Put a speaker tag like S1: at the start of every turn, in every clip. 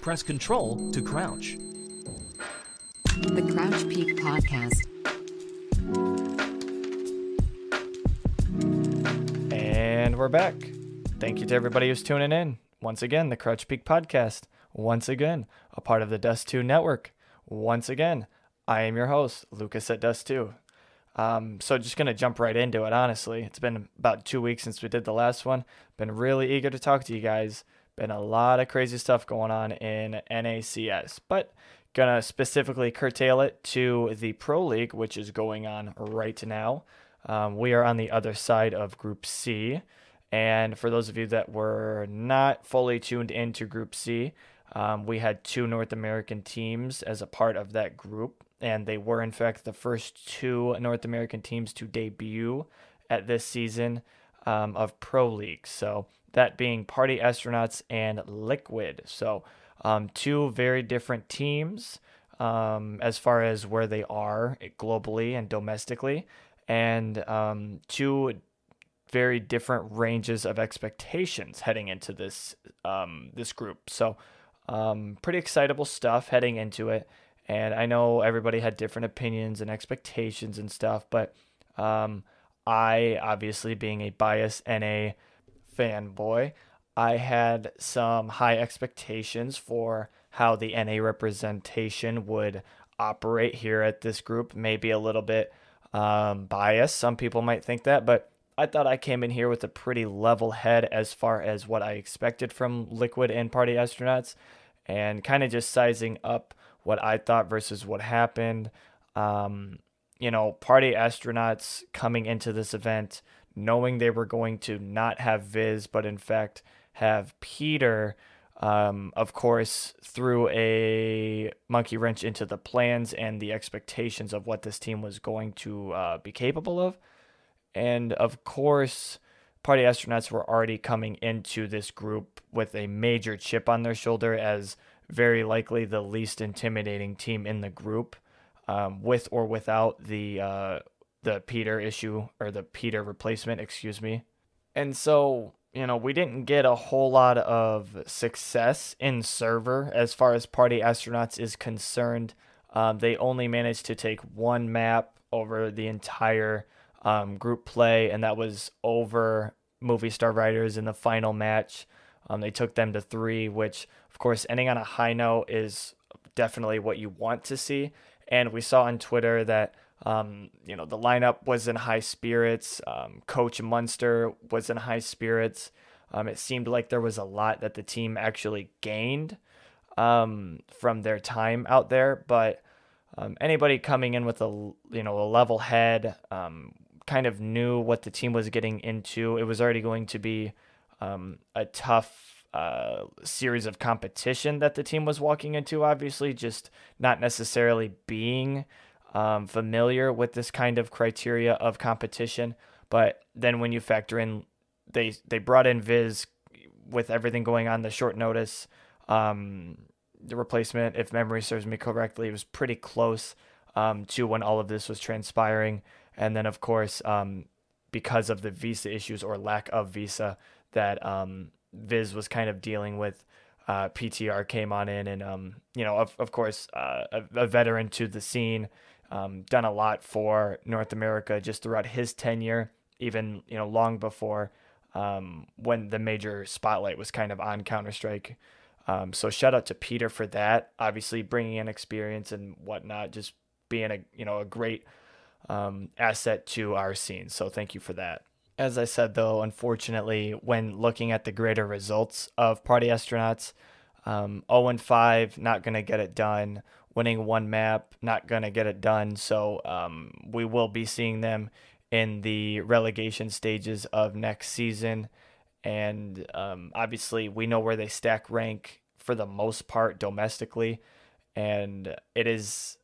S1: Press Control to crouch.
S2: The Crouch Peak Podcast.
S3: And we're back. Thank you to everybody who's tuning in. Once again, the Crouch Peak Podcast. Once again, a part of the Dust 2 network. Once again, I am your host, Lucas at Dust 2. Um, so just gonna jump right into it. Honestly, it's been about two weeks since we did the last one. Been really eager to talk to you guys. Been a lot of crazy stuff going on in NACS, but gonna specifically curtail it to the Pro League, which is going on right now. Um, we are on the other side of Group C, and for those of you that were not fully tuned into Group C, um, we had two North American teams as a part of that group and they were in fact the first two North American teams to debut at this season um, of Pro League. So that being Party Astronauts and Liquid. So um, two very different teams um, as far as where they are globally and domestically, and um, two very different ranges of expectations heading into this um, this group. So um, pretty excitable stuff heading into it. And I know everybody had different opinions and expectations and stuff, but um, I, obviously being a biased NA fanboy, I had some high expectations for how the NA representation would operate here at this group. Maybe a little bit um, biased. Some people might think that, but I thought I came in here with a pretty level head as far as what I expected from Liquid and Party Astronauts and kind of just sizing up what I thought versus what happened. Um, you know, party astronauts coming into this event knowing they were going to not have Viz, but in fact have Peter. Um, of course, threw a monkey wrench into the plans and the expectations of what this team was going to uh, be capable of. And of course, Party Astronauts were already coming into this group with a major chip on their shoulder as very likely the least intimidating team in the group, um, with or without the uh, the Peter issue or the Peter replacement, excuse me. And so, you know, we didn't get a whole lot of success in server as far as Party Astronauts is concerned. Um, they only managed to take one map over the entire um, group play, and that was over Movistar Riders in the final match. Um, they took them to three, which of course, ending on a high note is definitely what you want to see. And we saw on Twitter that um, you know the lineup was in high spirits. Um, Coach Munster was in high spirits. Um, it seemed like there was a lot that the team actually gained um, from their time out there. But um, anybody coming in with a you know a level head, um, kind of knew what the team was getting into. It was already going to be um, a tough uh, series of competition that the team was walking into, obviously, just not necessarily being um, familiar with this kind of criteria of competition. But then when you factor in, they, they brought in Viz with everything going on, the short notice, um, the replacement, if memory serves me correctly, was pretty close um, to when all of this was transpiring. And then, of course, um, because of the visa issues or lack of visa, that um, Viz was kind of dealing with. Uh, PTR came on in, and um, you know, of of course, uh, a, a, veteran to the scene, um, done a lot for North America just throughout his tenure, even you know, long before um, when the major spotlight was kind of on Counter Strike. Um, so shout out to Peter for that. Obviously, bringing in experience and whatnot, just being a you know a great um, asset to our scene. So thank you for that. As I said, though, unfortunately, when looking at the greater results of Party Astronauts, um, 0 5, not to get it done. Winning one map, not going to get it done. So um, we will be seeing them in the relegation stages of next season. And um, obviously, we know where they stack rank for the most part domestically. And it is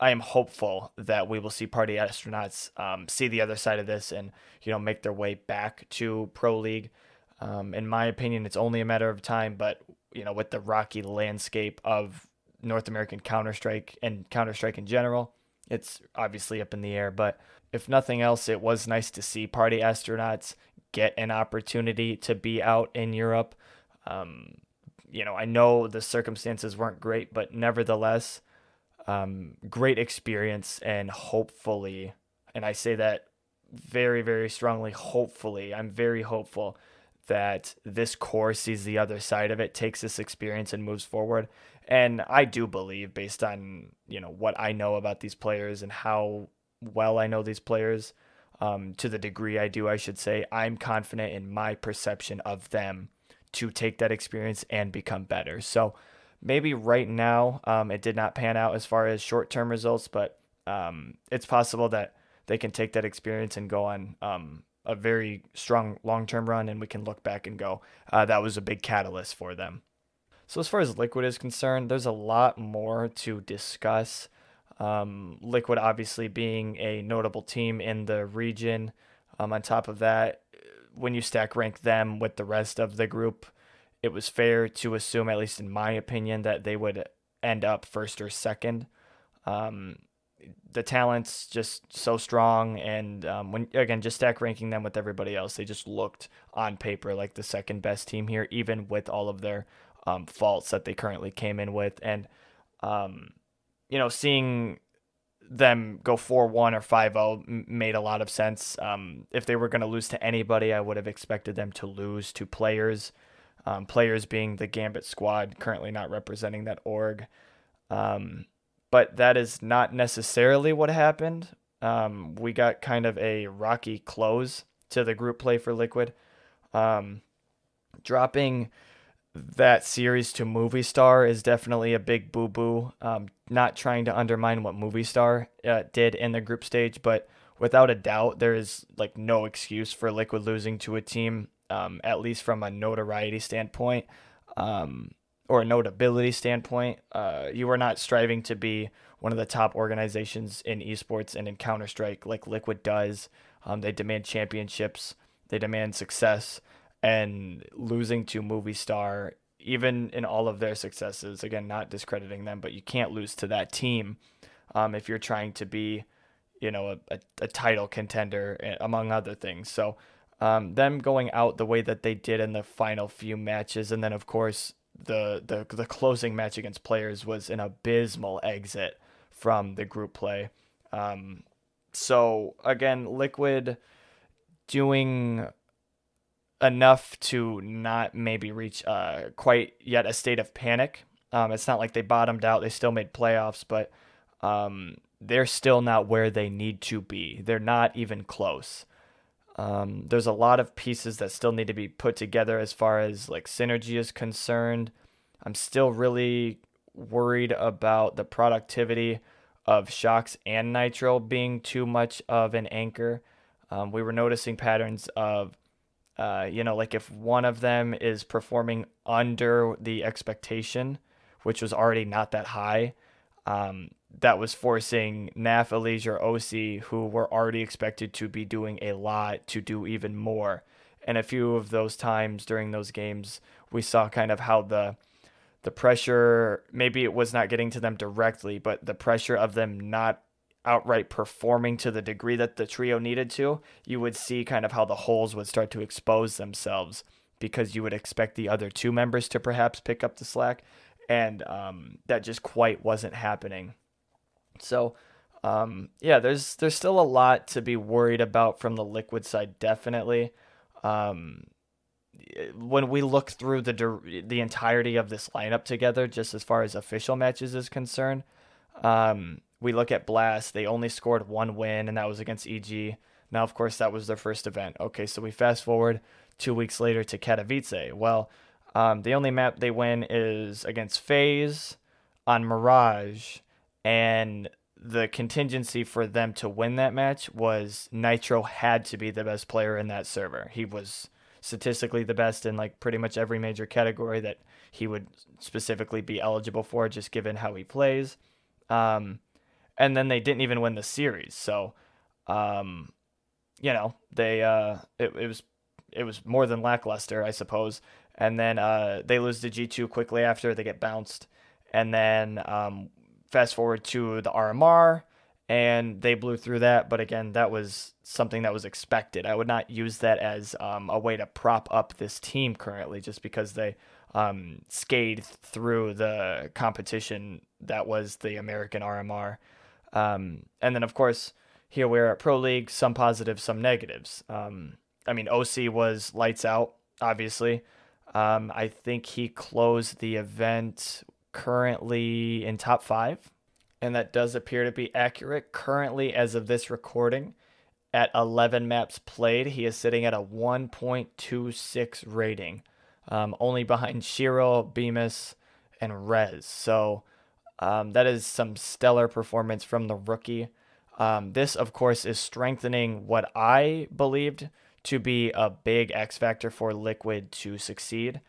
S3: I am hopeful that we will see party astronauts um, see the other side of this and you know make their way back to pro league. Um, in my opinion, it's only a matter of time. But you know, with the rocky landscape of North American Counter Strike and Counter Strike in general, it's obviously up in the air. But if nothing else, it was nice to see party astronauts get an opportunity to be out in Europe. Um, you know, I know the circumstances weren't great, but nevertheless, um, great experience and hopefully, and I say that very, very strongly, hopefully, I'm very hopeful that this core sees the other side of it, takes this experience and moves forward. And I do believe, based on you know what I know about these players and how well I know these players, um, to the degree I do, I should say, I'm confident in my perception of them to take that experience and become better. So maybe right now um, it did not pan out as far as short term results, but um, it's possible that they can take that experience and go on um, a very strong long term run, and we can look back and go, uh, that was a big catalyst for them. So, as far as Liquid is concerned, there's a lot more to discuss. Um, Liquid obviously being a notable team in the region. Um, on top of that, when you stack rank them with the rest of the group, it was fair to assume, at least in my opinion, that they would end up first or second. Um, the talent's just so strong, and um, when again, just stack ranking them with everybody else, they just looked on paper like the second best team here, even with all of their um, faults that they currently came in with, and um, you know, seeing them go 4-1 or 5-0 made a lot of sense. Um, if they were going to lose to anybody, I would have expected them to lose to players. Um, players being the Gambit squad, currently not representing that org. Um, but that is not necessarily what happened. Um, we got kind of a rocky close to the group play for Liquid. Dropping that series to Movistar is definitely a big boo boo. Um, not trying to undermine what Movistar uh, did in the group stage, but without a doubt, there is like no excuse for Liquid losing to a team, um, at least from a notoriety standpoint um, or a notability standpoint. Uh, you are not striving to be one of the top organizations in esports and in Counter Strike like Liquid does. Um, they demand championships, they demand success and losing to Movistar even in all of their successes, again, not discrediting them, but you can't lose to that team um, if you're trying to be, you know, a, a, a title contender, eh, among other things. So, um, them going out the way that they did in the final few matches, and then of course the the the closing match against players was an abysmal exit from the group play. Um, so again, Liquid doing enough to not maybe reach uh, quite yet a state of panic. Um, it's not like they bottomed out; they still made playoffs, but um, they're still not where they need to be. They're not even close. Um, there's a lot of pieces that still need to be put together as far as like synergy is concerned. I'm still really worried about the productivity of shox and Nitro being too much of an anchor. Um, we were noticing patterns of uh, you know, like if one of them is performing under the expectation, which was already not that high, um, that was forcing Naf, EliGE, or oSee, who were already expected to be doing a lot, to do even more. And a few of those times during those games, we saw kind of how the the pressure maybe it was not getting to them directly, but the pressure of them not outright performing to the degree that the trio needed to, you would see kind of how the holes would start to expose themselves because you would expect the other two members to perhaps pick up the slack. And um, that just quite wasn't happening. So, um, yeah, there's there's still a lot to be worried about from the liquid side, definitely. Um, when we look through the the entirety of this lineup together, just as far as official matches is concerned, um, we look at Blast, they only scored one win, and that was against EG. Now, of course, that was their first event. Okay, so we fast forward two weeks later to Katowice. Well, um, the only map they win is against FaZe on Mirage, and the contingency for them to win that match was Nitro had to be the best player in that server. He was statistically the best in like pretty much every major category that he would specifically be eligible for, just given how he plays. Um, and then they didn't even win the series. So, um, you know, they uh, it, it was it was more than lackluster, I suppose. And then uh, they lose to G2 quickly after they get bounced. And then um, fast forward to the RMR, and they blew through that. But again, that was something that was expected. I would not use that as um, a way to prop up this team currently, just because they um, through the competition that was the American RMR. Um, and then, of course, here we're at Pro League, some positives, some negatives. Um, I mean, oSee was lights out, obviously. Um, I think he closed the event currently in top five, and that does appear to be accurate. Currently, as of this recording, at 11 maps played, he is sitting at a 1.26 rating, um, only behind sh1ro, Bymas, and Rez. So um, that is some stellar performance from the rookie. Um, this, of course, is strengthening what I believed to be a big X factor for Liquid to succeed.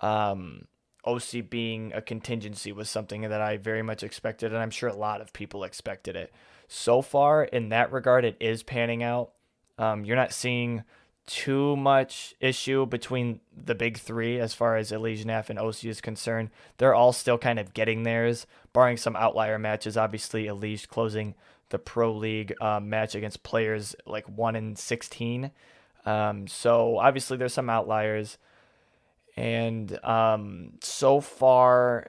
S3: Um, oSee being a contingency was something that I very much expected, and I'm sure a lot of people expected it. So far, in that regard, it is panning out. Um, you're not seeing too much issue between the big three as far as Elysian F and oSee is concerned. They're all still kind of getting theirs, barring some outlier matches. Obviously, EliGE closing the Pro League um, match against players like 1 in 16. Um, so obviously, there's some outliers. And um, so far,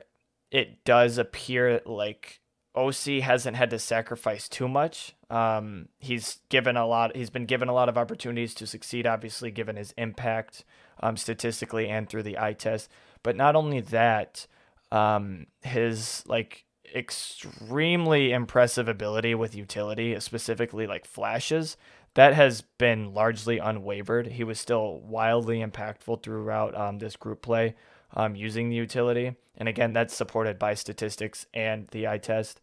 S3: it does appear like oSee hasn't had to sacrifice too much. Um, he's given a lot. He's been given a lot of opportunities to succeed. Obviously, given his impact um, statistically and through the eye test. But not only that, um, his like extremely impressive ability with utility, specifically like flashes, that has been largely unwavered. He was still wildly impactful throughout um, this group play um, using the utility. And again, that's supported by statistics and the eye test.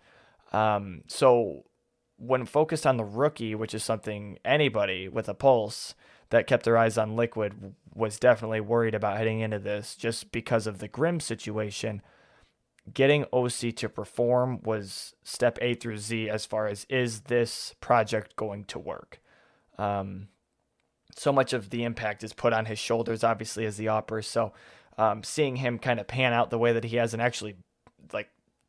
S3: Um, so when focused on the rookie, which is something anybody with a pulse that kept their eyes on Liquid was definitely worried about heading into this just because of the Grim situation. Getting oSee to perform was step A through Z as far as is this project going to work? Um, so much of the impact is put on his shoulders, obviously, as the AWPer. So um, seeing him kind of pan out the way that he has and actually like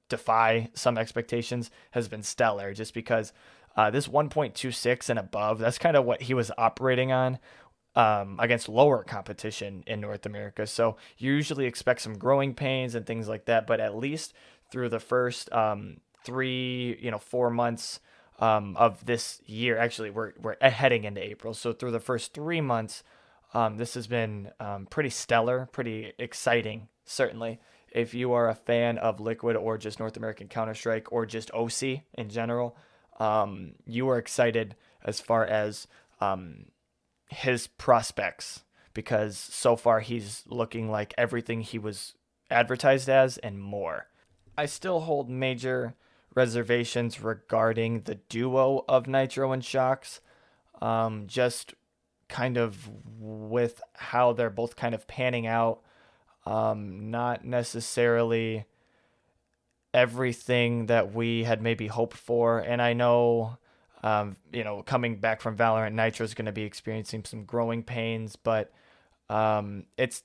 S3: defy some expectations has been stellar just because uh, this 1.26 and above, that's kind of what he was operating on um, against lower competition in North America. So you usually expect some growing pains and things like that, but at least through the first um, three, you know, four months um, of this year, actually, we're, we're heading into April. So through the first three months, um, this has been um, pretty stellar, pretty exciting, certainly. If you are a fan of Liquid or just North American Counter Strike or just oSee in general, um, you are excited as far as um, his prospects because so far he's looking like everything he was advertised as and more. I still hold major reservations regarding the duo of Nitro and shox, Um, just kind of with how they're both kind of panning out. Um, not necessarily everything that we had maybe hoped for. And I know, um, you know, coming back from Valorant, Nitro is going to be experiencing some growing pains, but um, it's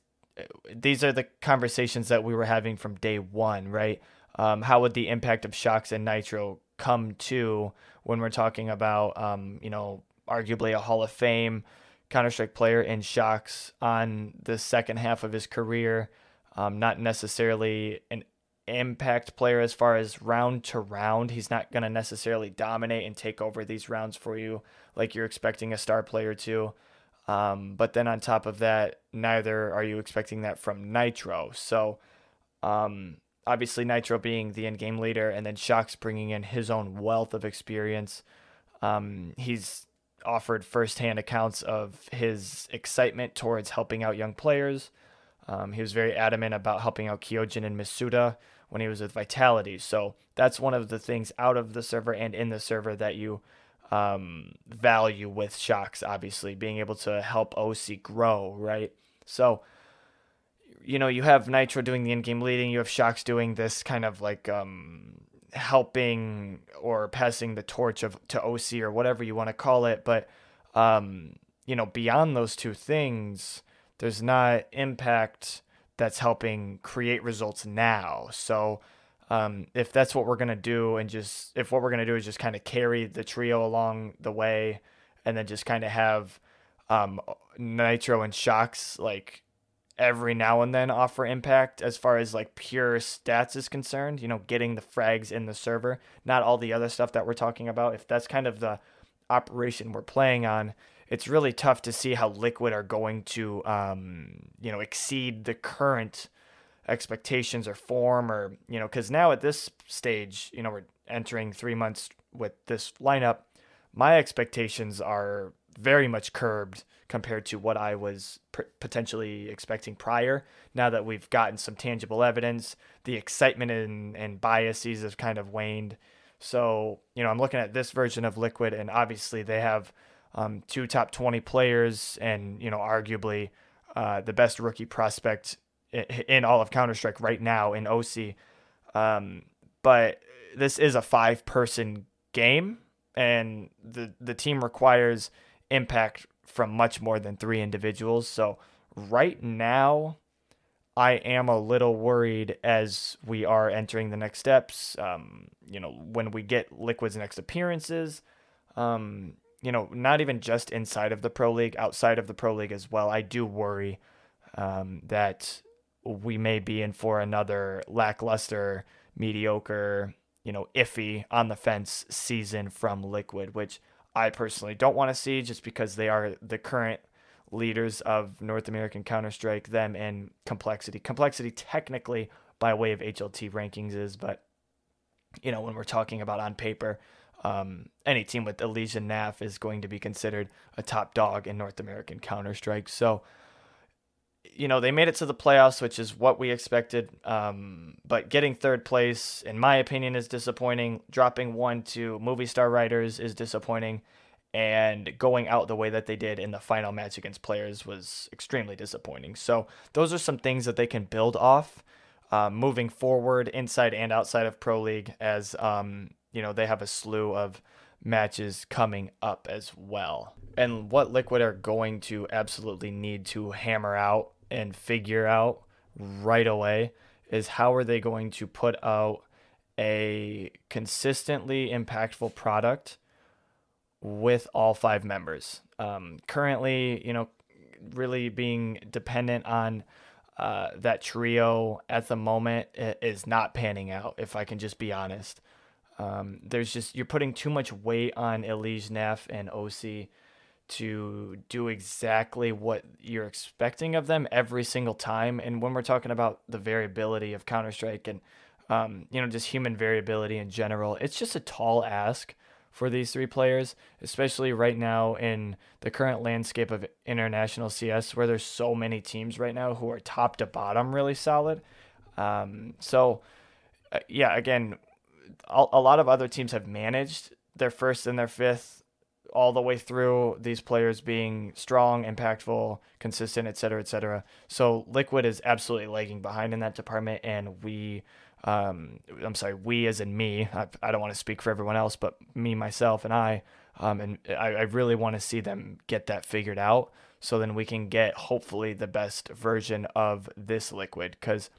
S3: these are the conversations that we were having from day one, right? Um, how would the impact of shox and Nitro come to when we're talking about, um, you know, arguably a Hall of Fame Counter Strike player in shox on the second half of his career. Um, not necessarily an impact player as far as round to round. He's not going to necessarily dominate and take over these rounds for you like you're expecting a star player to. Um, but then on top of that, neither are you expecting that from Nitro. So um, obviously, Nitro being the in game leader, and then shox bringing in his own wealth of experience. Um, he's offered firsthand accounts of his excitement towards helping out young players. Um, he was very adamant about helping out Kyojin and misutaaa when he was with Vitality. So that's one of the things out of the server and in the server that you um, value with shox, obviously, being able to help oSee grow, right? So, you know, you have Nitro doing the in game leading, you have shocks doing this kind of like um, helping or passing the torch of to oSee or whatever you want to call it. But um, you know, beyond those two things, there's not impact that's helping create results now. So um, if that's what we're gonna do, and just if what we're gonna do is just kind of carry the trio along the way, and then just kind of have um, Nitro and shox like every now and then offer impact as far as like pure stats is concerned, you know, getting the frags in the server, not all the other stuff that we're talking about. If that's kind of the operation we're playing on, it's really tough to see how Liquid are going to, um, you know, exceed the current expectations or form or, you know, because now at this stage, you know, we're entering three months with this lineup. My expectations are very much curbed compared to what I was potentially expecting prior. Now that we've gotten some tangible evidence, the excitement and, and biases have kind of waned. So, you know, I'm looking at this version of Liquid, and obviously they have um, two top 20 players and, you know, arguably uh, the best rookie prospect in, in all of Counter Strike right now in oSee. Um, but this is a five person game, and the, the team requires impact from much more than three individuals. So right now, I am a little worried as we are entering the next steps. Um, you know, when we get Liquid's next appearances, um, you know, not even just inside of the Pro League, outside of the Pro League as well. I do worry um, that we may be in for another lackluster, mediocre, you know, iffy on the fence season from Liquid, which I personally don't want to see just because they are the current leaders of North American Counter Strike, them and Complexity. Complexity, technically, by way of HLT rankings, is, but, you know, when we're talking about on paper, um, any team with Elysian NAF is going to be considered a top dog in North American Counter Strike. So, you know, they made it to the playoffs, which is what we expected. Um, but getting third place, in my opinion, is disappointing. Dropping one to Movistar Riders is disappointing. And going out the way that they did in the final match against players was extremely disappointing. So, those are some things that they can build off uh, moving forward inside and outside of Pro League, as, um, you know, they have a slew of matches coming up as well. And what Liquid are going to absolutely need to hammer out and figure out right away is how are they going to put out a consistently impactful product with all five members. Um, currently, you know, really being dependent on uh, that trio at the moment is not panning out, if I can just be honest. Um, there's just, you're putting too much weight on Elise Neff and oSee to do exactly what you're expecting of them every single time. And when we're talking about the variability of Counter Strike and um, you know just human variability in general, it's just a tall ask for these three players, especially right now in the current landscape of international CS, where there's so many teams right now who are top to bottom really solid. Um, so, uh, yeah, again, a, a lot of other teams have managed their first and their fifth all the way through these players being strong, impactful, consistent, et cetera, et cetera. So Liquid is absolutely lagging behind in that department, and we, um, I'm sorry, we as in me, I, I, don't want to speak for everyone else, but me, myself, and I, um, and I, I really want to see them get that figured out, so then we can get hopefully the best version of this Liquid, because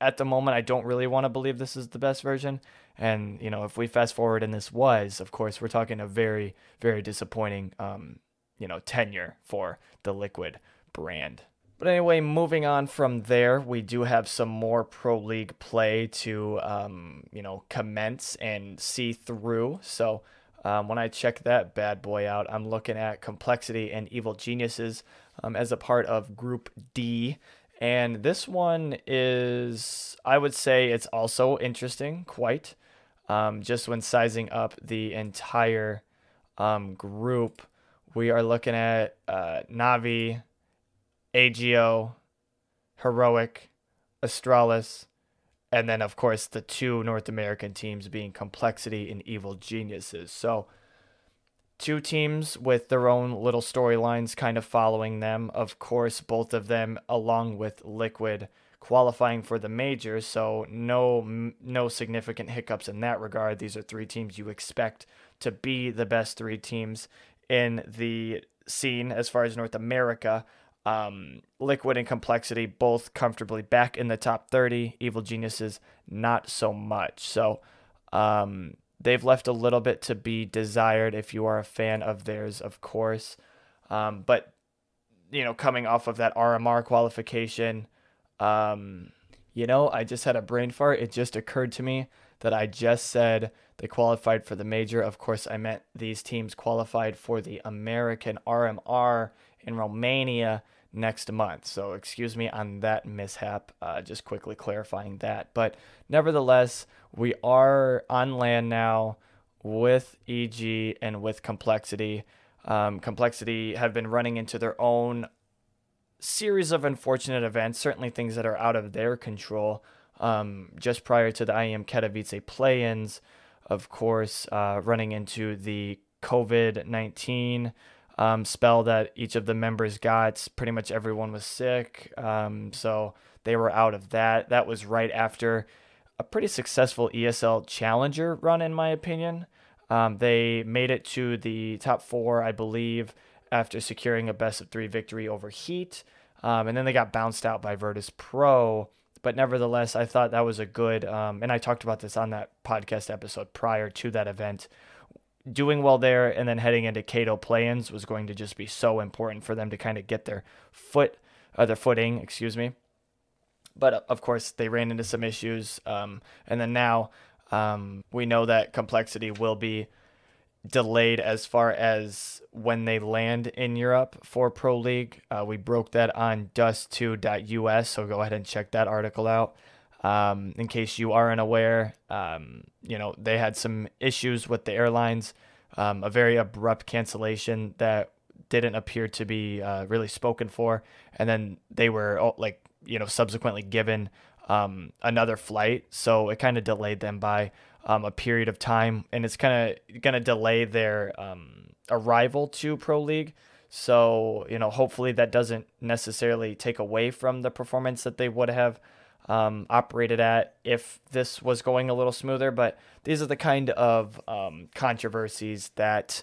S3: at the moment I don't really want to believe this is the best version and you know, if we fast forward and this was, of course, we're talking a very, very disappointing, um, you know, tenure for the Liquid brand. But anyway, moving on from there, we do have some more pro league play to, um, you know, commence and see through. So um, when I check that bad boy out, I'm looking at Complexity and Evil Geniuses um, as a part of Group D. And this one is, I would say, it's also interesting, quite um, just when sizing up the entire um, group, we are looking at uh, Navi, AGO, Heroic, Astralis, and then, of course, the two North American teams being Complexity and Evil Geniuses. So, two teams with their own little storylines kind of following them. Of course, both of them, along with Liquid, qualifying for the majors, so no no significant hiccups in that regard. These are three teams you expect to be the best three teams in the scene as far as North America. Um, Liquid and Complexity both comfortably back in the top 30. Evil Geniuses not so much. So um, they've left a little bit to be desired if you are a fan of theirs, of course. Um, but you know, coming off of that RMR qualification. Um, you know, I just had a brain fart. It just occurred to me that I just said they qualified for the major. Of course, I meant these teams qualified for the American RMR in Romania next month. So, excuse me on that mishap. Uh, just quickly clarifying that. But nevertheless, we are on land now with EG and with Complexity. Um, Complexity have been running into their own series of unfortunate events, certainly things that are out of their control. Um, just prior to the IEM Katowice play ins, of course, uh, running into the COVID 19 um, spell that each of the members got. Pretty much everyone was sick. Um, so they were out of that. That was right after a pretty successful ESL Challenger run, in my opinion. Um, they made it to the top four, I believe, after securing a best of three victory over Heat. Um, and then they got bounced out by Virtus Pro. But nevertheless, I thought that was a good, um, and I talked about this on that podcast episode prior to that event. Doing well there and then heading into Cato play-ins was going to just be so important for them to kind of get their foot, uh, their footing, excuse me. But uh, of course, they ran into some issues, um, and then now um, we know that complexity will be delayed as far as when they land in Europe for Pro League. Uh, we broke that on dust2.us, so go ahead and check that article out. Um, in case you are unaware, um, you know, they had some issues with the airlines, um, a very abrupt cancellation that didn't appear to be uh, really spoken for. And then they were oh, like, you know, subsequently given um, another flight. So it kind of delayed them by um, a period of time, and it's kind of going to delay their um, arrival to Pro League. So, you know, hopefully that doesn't necessarily take away from the performance that they would have um, operated at if this was going a little smoother. But these are the kind of um, controversies that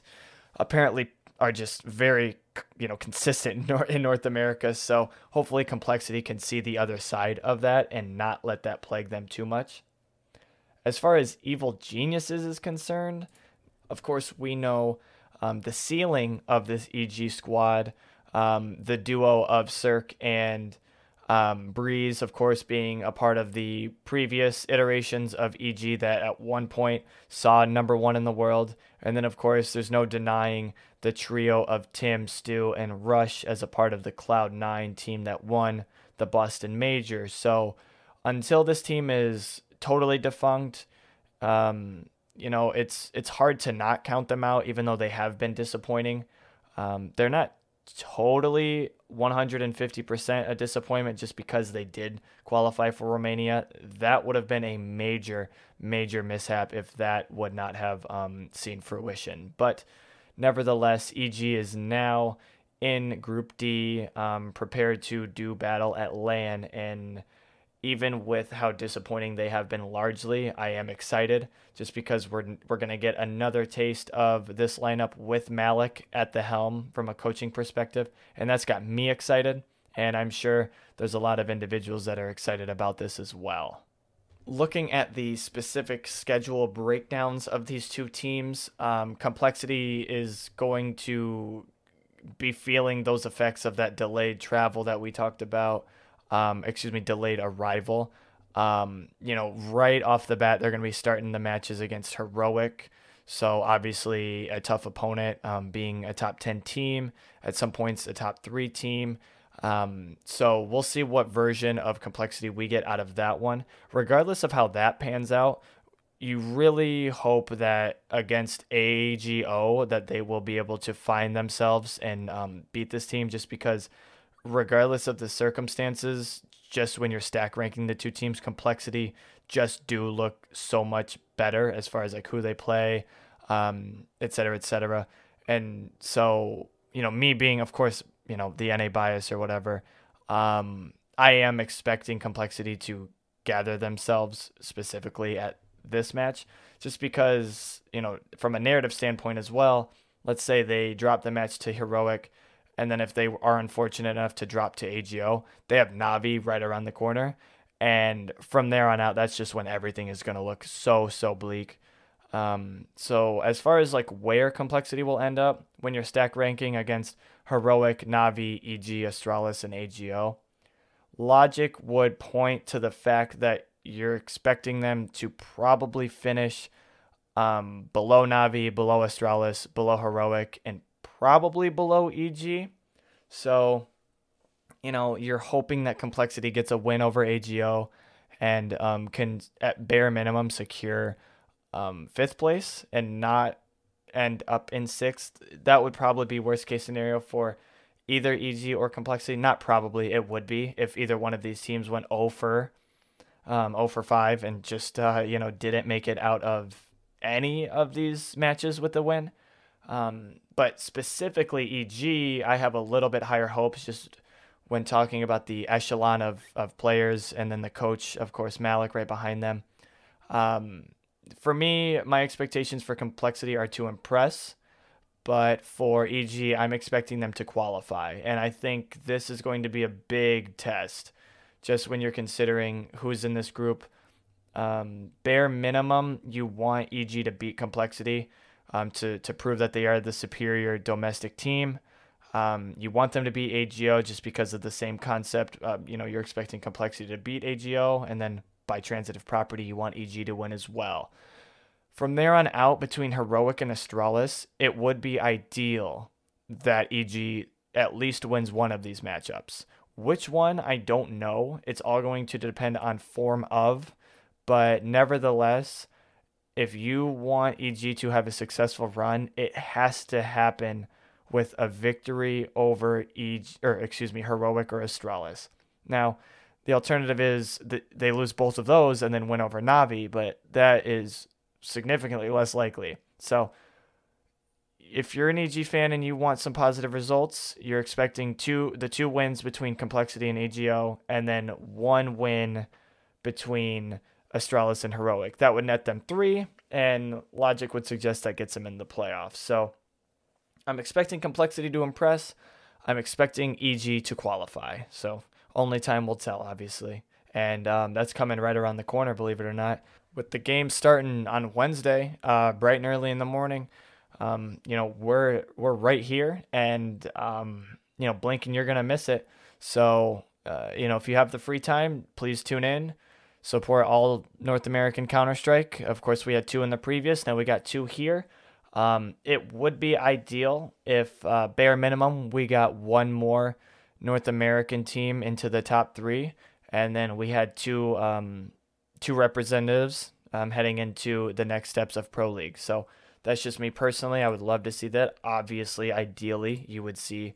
S3: apparently are just very, you know, consistent in North America. So hopefully Complexity can see the other side of that and not let that plague them too much. As far as Evil Geniuses is concerned, of course, we know um, the ceiling of this EG squad, um, the duo of CeRq and um, Brehze, of course, being a part of the previous iterations of EG that at one point saw number one in the world. And then, of course, there's no denying the trio of Tim, Stu, and Rush as a part of the Cloud9 team that won the Boston Major. So until this team is totally defunct. Um, you know, it's it's hard to not count them out, even though they have been disappointing. Um, they're not totally 150% a disappointment just because they did qualify for Romania. That would have been a major, major mishap if that would not have um, seen fruition. But nevertheless, EG is now in Group D, um, prepared to do battle at LAN and even with how disappointing they have been largely, I am excited just because we're we're going to get another taste of this lineup with Malik at the helm from a coaching perspective, and that's got me excited, and I'm sure there's a lot of individuals that are excited about this as well. Looking at the specific schedule breakdowns of these two teams, um, complexity is going to be feeling those effects of that delayed travel that we talked about um, excuse me, delayed arrival. Um, you know, right off the bat, they're going to be starting the matches against Heroic. So obviously a tough opponent, um, being a top 10 team, at some points a top three team. Um, so we'll see what version of complexity we get out of that one. Regardless of how that pans out, you really hope that against AGO that they will be able to find themselves and um, beat this team just because – regardless of the circumstances, just when you're stack ranking the two teams, complexity just do look so much better as far as like who they play, um, et cetera, et cetera. And so, you know, me being, of course, you know, the NA bias or whatever, um, I am expecting complexity to gather themselves specifically at this match, just because, you know, from a narrative standpoint as well, let's say they drop the match to heroic and then if they are unfortunate enough to drop to AGO, they have Navi right around the corner. And from there on out, that's just when everything is going to look so, so bleak. Um, so as far as like where complexity will end up when you're stack ranking against heroic, Navi, EG, Astralis, and AGO, logic would point to the fact that you're expecting them to probably finish um, below Navi, below Astralis, below heroic, and probably below EG. So, you know, you're hoping that complexity gets a win over AGO and um, can at bare minimum secure um, fifth place and not end up in sixth. That would probably be worst case scenario for either EG or complexity. Not probably, it would be if either one of these teams went 0 for um, 0 for 5 and just uh, you know didn't make it out of any of these matches with the win. Um, but specifically EG, I have a little bit higher hopes just when talking about the echelon of, of players and then the coach, of course, Malik right behind them. Um, for me, my expectations for complexity are to impress, but for EG, I'm expecting them to qualify. And I think this is going to be a big test just when you're considering who's in this group. Um, bare minimum, you want EG to beat complexity um, to, to prove that they are the superior domestic team. Um, you want them to beat AGO just because of the same concept. Uh, you know, you're expecting complexity to beat AGO, and then by transitive property, you want EG to win as well. From there on out, between Heroic and Astralis, it would be ideal that EG at least wins one of these matchups. Which one, I don't know. It's all going to depend on form of, but nevertheless, if you want EG to have a successful run, it has to happen with a victory over EG, or excuse me, Heroic or Astralis. Now, the alternative is that they lose both of those and then win over Navi, but that is significantly less likely. So, if you're an EG fan and you want some positive results, you're expecting two the two wins between Complexity and AGO, and then one win between Astralis and Heroic. That would net them three, and logic would suggest that gets them in the playoffs. So, I'm expecting Complexity to impress. I'm expecting EG to qualify. So only time will tell, obviously. And um, that's coming right around the corner, believe it or not. With the game starting on Wednesday, uh, bright and early in the morning, um, you know we're we're right here, and um, you know blinking you're gonna miss it. So uh, you know if you have the free time, please tune in. Support all North American Counter Strike. Of course, we had two in the previous. Now we got two here. Um, it would be ideal if uh, bare minimum we got one more North American team into the top three, and then we had two um, two representatives um, heading into the next steps of pro league. So that's just me personally. I would love to see that. Obviously, ideally, you would see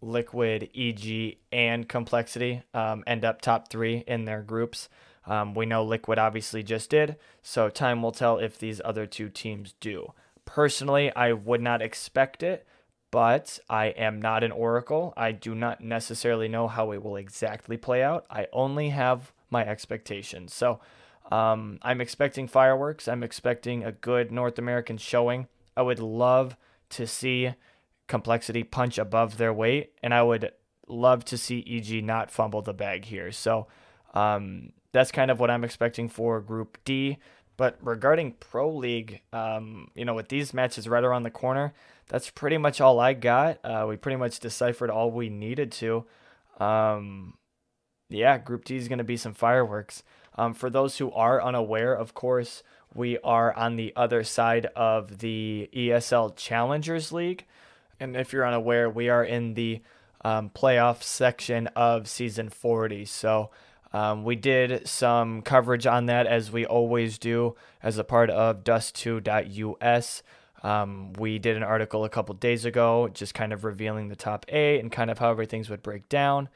S3: Liquid, EG, and Complexity um, end up top three in their groups. Um, we know Liquid obviously just did, so time will tell if these other two teams do. Personally, I would not expect it, but I am not an oracle. I do not necessarily know how it will exactly play out. I only have my expectations. So um, I'm expecting fireworks. I'm expecting a good North American showing. I would love to see complexity punch above their weight, and I would love to see EG not fumble the bag here. So um, that's kind of what I'm expecting for Group D. But regarding Pro League, um, you know, with these matches right around the corner, that's pretty much all I got. Uh, we pretty much deciphered all we needed to. Um, yeah, Group D is going to be some fireworks. Um, for those who are unaware, of course, we are on the other side of the ESL Challengers League. And if you're unaware, we are in the um, playoff section of season 40. So um, we did some coverage on that as we always do as a part of dust2.us. Um, we did an article a couple days ago just kind of revealing the top eight and kind of how everything's would break down.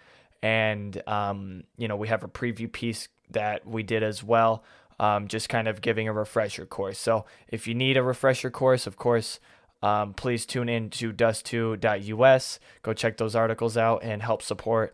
S3: And, um, you know, we have a preview piece that we did as well, um, just kind of giving a refresher course. So if you need a refresher course, of course, um, please tune in to dust2.us. Go check those articles out and help support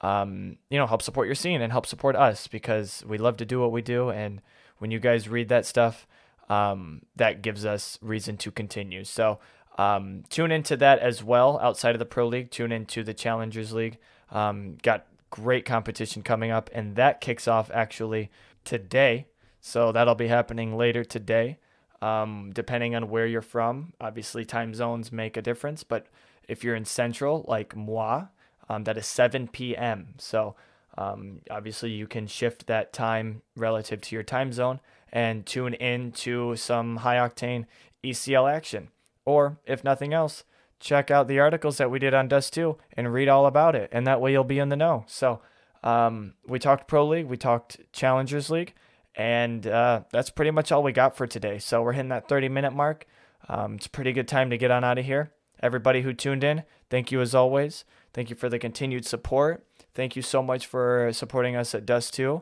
S3: um, you know, help support your scene and help support us because we love to do what we do. And when you guys read that stuff, um, that gives us reason to continue. So um, tune into that as well outside of the Pro League. Tune into the Challengers League. Um, got great competition coming up, and that kicks off actually today. So that'll be happening later today. um, depending on where you're from. Obviously, time zones make a difference, but if you're in Central, like moi, um, that is 7 p.m. So um, obviously, you can shift that time relative to your time zone and tune in to some high octane ECL action. Or, if nothing else, check out the articles that we did on Dust 2 and read all about it. And that way you'll be in the know. So, um, we talked Pro League, we talked Challengers League, and uh, that's pretty much all we got for today. So, we're hitting that 30 minute mark. Um, it's a pretty good time to get on out of here. Everybody who tuned in, thank you as always. Thank you for the continued support. Thank you so much for supporting us at Dust 2.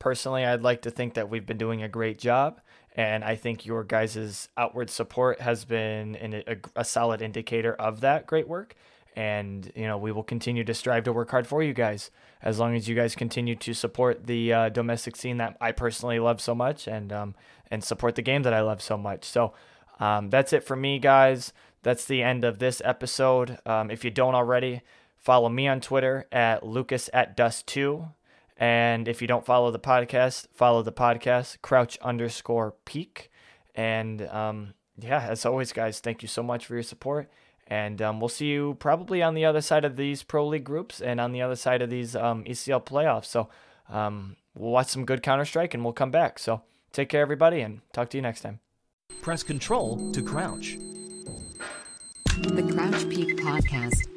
S3: Personally, I'd like to think that we've been doing a great job, and I think your guys' outward support has been an, a, a solid indicator of that great work. And, you know, we will continue to strive to work hard for you guys as long as you guys continue to support the uh, domestic scene that I personally love so much and, um, and support the game that I love so much. So um, that's it for me, guys. That's the end of this episode. Um, if you don't already, Follow me on Twitter at Lucas at Dust2. And if you don't follow the podcast, follow the podcast, crouch underscore peak. And um, yeah, as always, guys, thank you so much for your support. And um, we'll see you probably on the other side of these Pro League groups and on the other side of these um, ECL playoffs. So um, we'll watch some good Counter Strike and we'll come back. So take care, everybody, and talk to you next time.
S1: Press Control to crouch.
S2: The Crouch Peak Podcast.